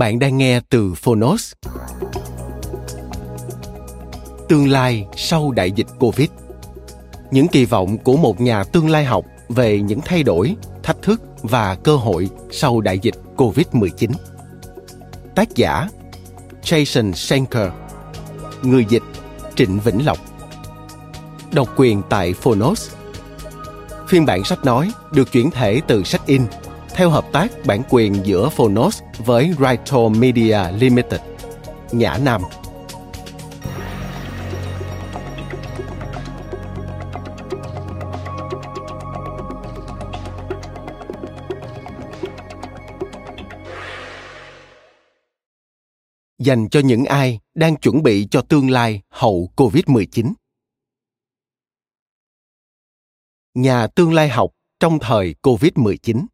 Bạn đang nghe từ Phonos. Tương lai sau đại dịch Covid. Những kỳ vọng của một nhà tương lai học về những thay đổi, thách thức và cơ hội sau đại dịch Covid-19. Tác giả Jason Shanker. Người dịch Trịnh Vĩnh Lộc Độc quyền tại Phonos Phiên bản sách nói được chuyển thể từ sách in theo hợp tác bản quyền giữa Phonos với Raito Media Limited. Nhã Nam dành cho những ai đang chuẩn bị cho tương lai hậu Covid-19. Nhà tương lai học trong thời Covid-19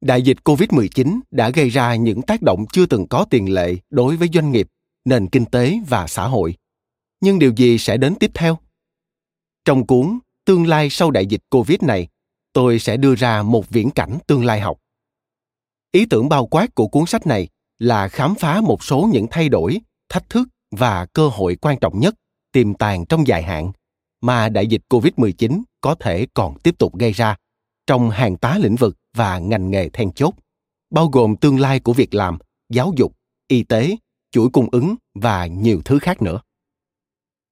Đại dịch COVID-19 đã gây ra những tác động chưa từng có tiền lệ đối với doanh nghiệp, nền kinh tế và xã hội. Nhưng điều gì sẽ đến tiếp theo? Trong cuốn Tương lai sau đại dịch Covid này, tôi sẽ đưa ra một viễn cảnh tương lai học. Ý tưởng bao quát của cuốn sách này là khám phá một số những thay đổi, thách thức và cơ hội quan trọng nhất tiềm tàng trong dài hạn mà đại dịch COVID-19 có thể còn tiếp tục gây ra trong hàng tá lĩnh vực và ngành nghề then chốt, bao gồm tương lai của việc làm, giáo dục, y tế, chuỗi cung ứng và nhiều thứ khác nữa.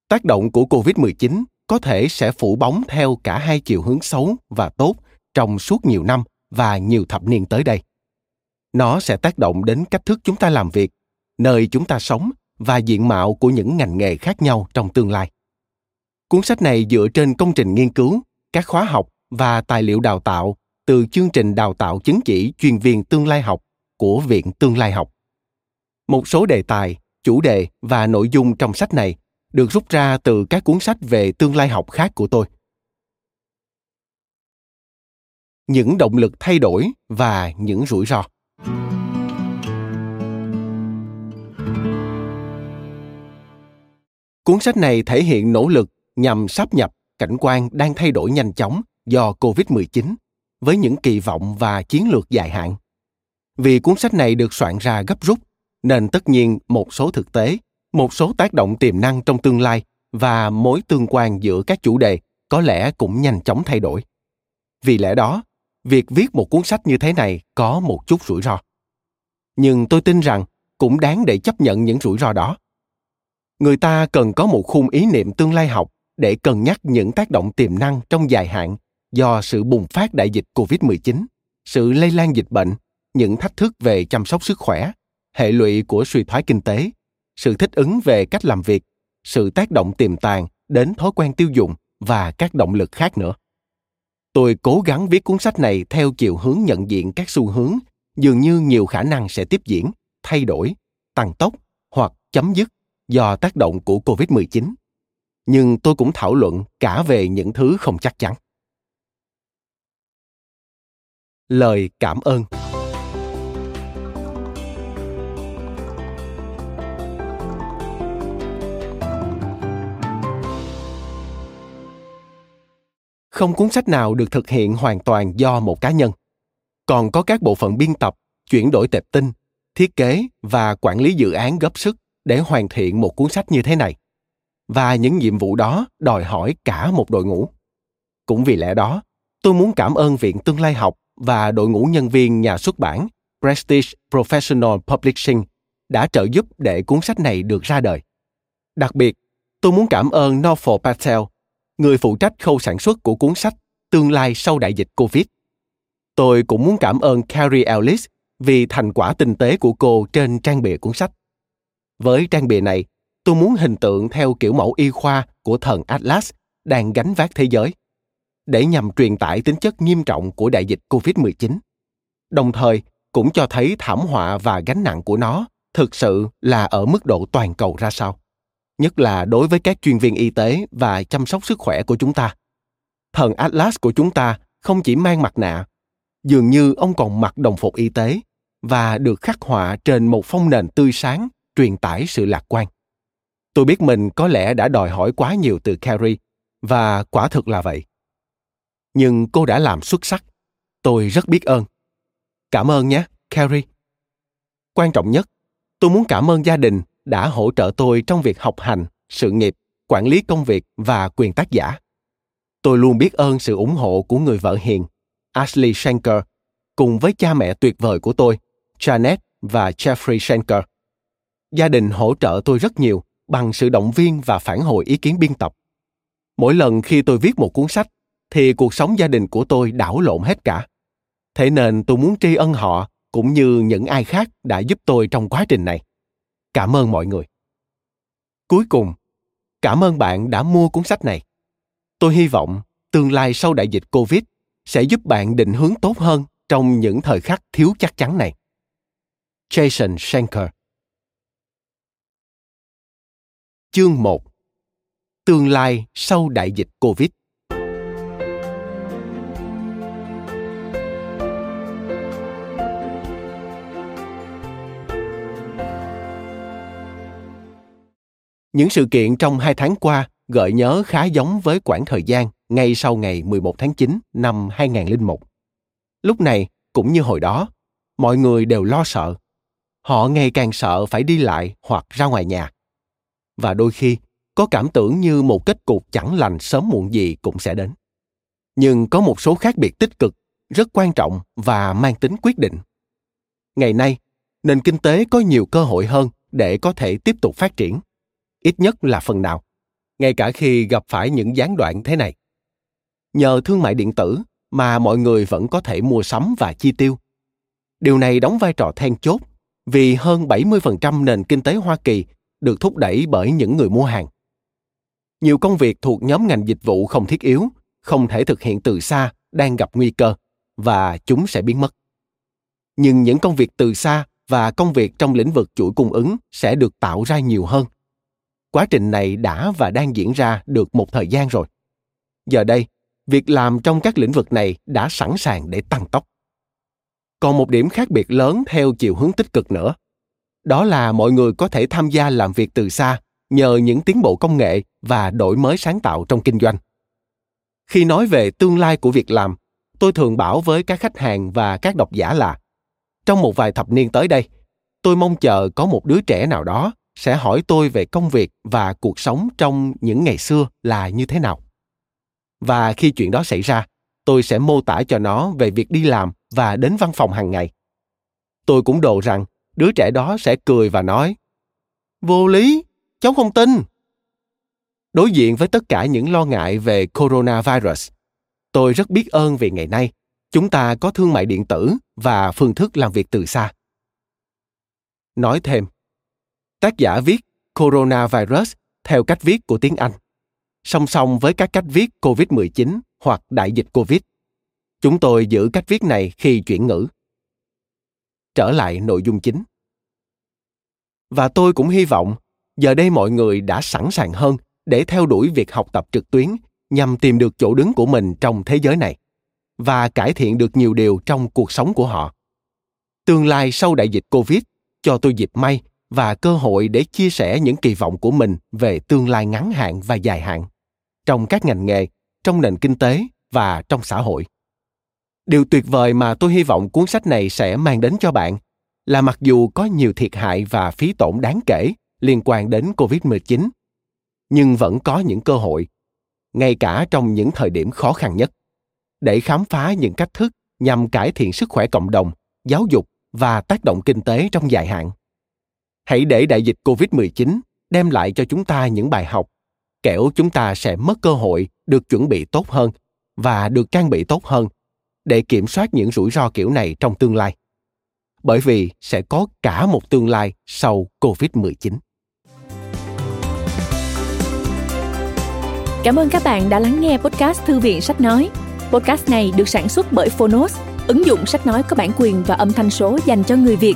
Tác động của COVID-19 có thể sẽ phủ bóng theo cả hai chiều hướng xấu và tốt trong suốt nhiều năm và nhiều thập niên tới đây. Nó sẽ tác động đến cách thức chúng ta làm việc, nơi chúng ta sống và diện mạo của những ngành nghề khác nhau trong tương lai. Cuốn sách này dựa trên công trình nghiên cứu, các khóa học và tài liệu đào tạo từ chương trình đào tạo chứng chỉ chuyên viên tương lai học của Viện Tương lai học. Một số đề tài, chủ đề và nội dung trong sách này được rút ra từ các cuốn sách về tương lai học khác của tôi. Những động lực thay đổi và những rủi ro. Cuốn sách này thể hiện nỗ lực nhằm sắp nhập cảnh quan đang thay đổi nhanh chóng do COVID-19 với những kỳ vọng và chiến lược dài hạn. Vì cuốn sách này được soạn ra gấp rút, nên tất nhiên một số thực tế, một số tác động tiềm năng trong tương lai và mối tương quan giữa các chủ đề có lẽ cũng nhanh chóng thay đổi. Vì lẽ đó, việc viết một cuốn sách như thế này có một chút rủi ro. Nhưng tôi tin rằng cũng đáng để chấp nhận những rủi ro đó. Người ta cần có một khung ý niệm tương lai học để cân nhắc những tác động tiềm năng trong dài hạn do sự bùng phát đại dịch COVID-19, sự lây lan dịch bệnh, những thách thức về chăm sóc sức khỏe, hệ lụy của suy thoái kinh tế, sự thích ứng về cách làm việc, sự tác động tiềm tàng đến thói quen tiêu dùng và các động lực khác nữa. Tôi cố gắng viết cuốn sách này theo chiều hướng nhận diện các xu hướng dường như nhiều khả năng sẽ tiếp diễn, thay đổi, tăng tốc hoặc chấm dứt do tác động của COVID-19. Nhưng tôi cũng thảo luận cả về những thứ không chắc chắn lời cảm ơn. Không cuốn sách nào được thực hiện hoàn toàn do một cá nhân. Còn có các bộ phận biên tập, chuyển đổi tệp tin, thiết kế và quản lý dự án góp sức để hoàn thiện một cuốn sách như thế này. Và những nhiệm vụ đó đòi hỏi cả một đội ngũ. Cũng vì lẽ đó, tôi muốn cảm ơn viện tương lai học và đội ngũ nhân viên nhà xuất bản prestige professional publishing đã trợ giúp để cuốn sách này được ra đời đặc biệt tôi muốn cảm ơn Norfolk Patel, người phụ trách khâu sản xuất của cuốn sách Tương lai sau đại dịch Covid. Tôi cũng muốn cảm ơn Carrie Ellis vì thành quả tinh tế của cô trên trang bìa cuốn sách. Với trang bìa này, tôi muốn hình tượng theo kiểu mẫu y khoa của thần Atlas đang gánh vác thế giới, để nhằm truyền tải tính chất nghiêm trọng của đại dịch COVID-19. Đồng thời, cũng cho thấy thảm họa và gánh nặng của nó thực sự là ở mức độ toàn cầu ra sao nhất là đối với các chuyên viên y tế và chăm sóc sức khỏe của chúng ta. Thần atlas của chúng ta không chỉ mang mặt nạ dường như ông còn mặc đồng phục y tế và được khắc họa trên một phong nền tươi sáng truyền tải sự lạc quan. Tôi biết mình có lẽ đã đòi hỏi quá nhiều từ carrie và quả thực là vậy nhưng cô đã làm xuất sắc. Tôi rất biết ơn. Cảm ơn nhé, carrie. Quan trọng nhất, tôi muốn cảm ơn gia đình đã hỗ trợ tôi trong việc học hành, sự nghiệp, quản lý công việc và quyền tác giả. Tôi luôn biết ơn sự ủng hộ của người vợ hiền, ashley shanker cùng với cha mẹ tuyệt vời của tôi, janet và jeffrey shanker gia đình hỗ trợ tôi rất nhiều bằng sự động viên và phản hồi ý kiến biên tập. Mỗi lần khi tôi viết một cuốn sách thì cuộc sống gia đình của tôi đảo lộn hết cả. Thế nên tôi muốn tri ân họ cũng như những ai khác đã giúp tôi trong quá trình này. Cảm ơn mọi người. Cuối cùng, cảm ơn bạn đã mua cuốn sách này. Tôi hy vọng tương lai sau đại dịch covid sẽ giúp bạn định hướng tốt hơn trong những thời khắc thiếu chắc chắn này. Jason shanker chương 1 Tương lai sau đại dịch Covid. Những sự kiện trong hai tháng qua gợi nhớ khá giống với quãng thời gian ngay sau ngày 11 tháng 9 năm 2001. Lúc này, cũng như hồi đó, mọi người đều lo sợ. Họ ngày càng sợ phải đi lại hoặc ra ngoài nhà. Và đôi khi, có cảm tưởng như một kết cục chẳng lành sớm muộn gì cũng sẽ đến. Nhưng có một số khác biệt tích cực, rất quan trọng và mang tính quyết định. Ngày nay, nền kinh tế có nhiều cơ hội hơn để có thể tiếp tục phát triển ít nhất là phần nào, ngay cả khi gặp phải những gián đoạn thế này. Nhờ thương mại điện tử mà mọi người vẫn có thể mua sắm và chi tiêu. Điều này đóng vai trò then chốt vì hơn 70% nền kinh tế Hoa Kỳ được thúc đẩy bởi những người mua hàng. Nhiều công việc thuộc nhóm ngành dịch vụ không thiết yếu, không thể thực hiện từ xa đang gặp nguy cơ và chúng sẽ biến mất. Nhưng những công việc từ xa và công việc trong lĩnh vực chuỗi cung ứng sẽ được tạo ra nhiều hơn quá trình này đã và đang diễn ra được một thời gian rồi. Giờ đây, việc làm trong các lĩnh vực này đã sẵn sàng để tăng tốc. Còn một điểm khác biệt lớn theo chiều hướng tích cực nữa, đó là mọi người có thể tham gia làm việc từ xa nhờ những tiến bộ công nghệ và đổi mới sáng tạo trong kinh doanh. Khi nói về tương lai của việc làm, tôi thường bảo với các khách hàng và các độc giả là, trong một vài thập niên tới đây, tôi mong chờ có một đứa trẻ nào đó sẽ hỏi tôi về công việc và cuộc sống trong những ngày xưa là như thế nào. Và khi chuyện đó xảy ra, tôi sẽ mô tả cho nó về việc đi làm và đến văn phòng hàng ngày. Tôi cũng đồ rằng đứa trẻ đó sẽ cười và nói, vô lý, cháu không tin. Đối diện với tất cả những lo ngại về coronavirus, tôi rất biết ơn vì ngày nay chúng ta có thương mại điện tử và phương thức làm việc từ xa. Nói thêm Tác giả viết coronavirus theo cách viết của tiếng Anh, song song với các cách viết COVID-19 hoặc đại dịch COVID. Chúng tôi giữ cách viết này khi chuyển ngữ. Trở lại nội dung chính. Và tôi cũng hy vọng giờ đây mọi người đã sẵn sàng hơn để theo đuổi việc học tập trực tuyến nhằm tìm được chỗ đứng của mình trong thế giới này và cải thiện được nhiều điều trong cuộc sống của họ. Tương lai sau đại dịch Covid cho tôi dịp may và cơ hội để chia sẻ những kỳ vọng của mình về tương lai ngắn hạn và dài hạn trong các ngành nghề, trong nền kinh tế và trong xã hội. Điều tuyệt vời mà tôi hy vọng cuốn sách này sẽ mang đến cho bạn là mặc dù có nhiều thiệt hại và phí tổn đáng kể liên quan đến covid-19 nhưng vẫn có những cơ hội, ngay cả trong những thời điểm khó khăn nhất, để khám phá những cách thức nhằm cải thiện sức khỏe cộng đồng, giáo dục và tác động kinh tế trong dài hạn hãy để đại dịch covid-19 đem lại cho chúng ta những bài học kẻo chúng ta sẽ mất cơ hội được chuẩn bị tốt hơn và được trang bị tốt hơn để kiểm soát những rủi ro kiểu này trong tương lai. Bởi vì sẽ có cả một tương lai sau COVID-19. Cảm ơn các bạn đã lắng nghe podcast Thư viện Sách Nói. Podcast này được sản xuất bởi Phonos, ứng dụng sách nói có bản quyền và âm thanh số dành cho người Việt.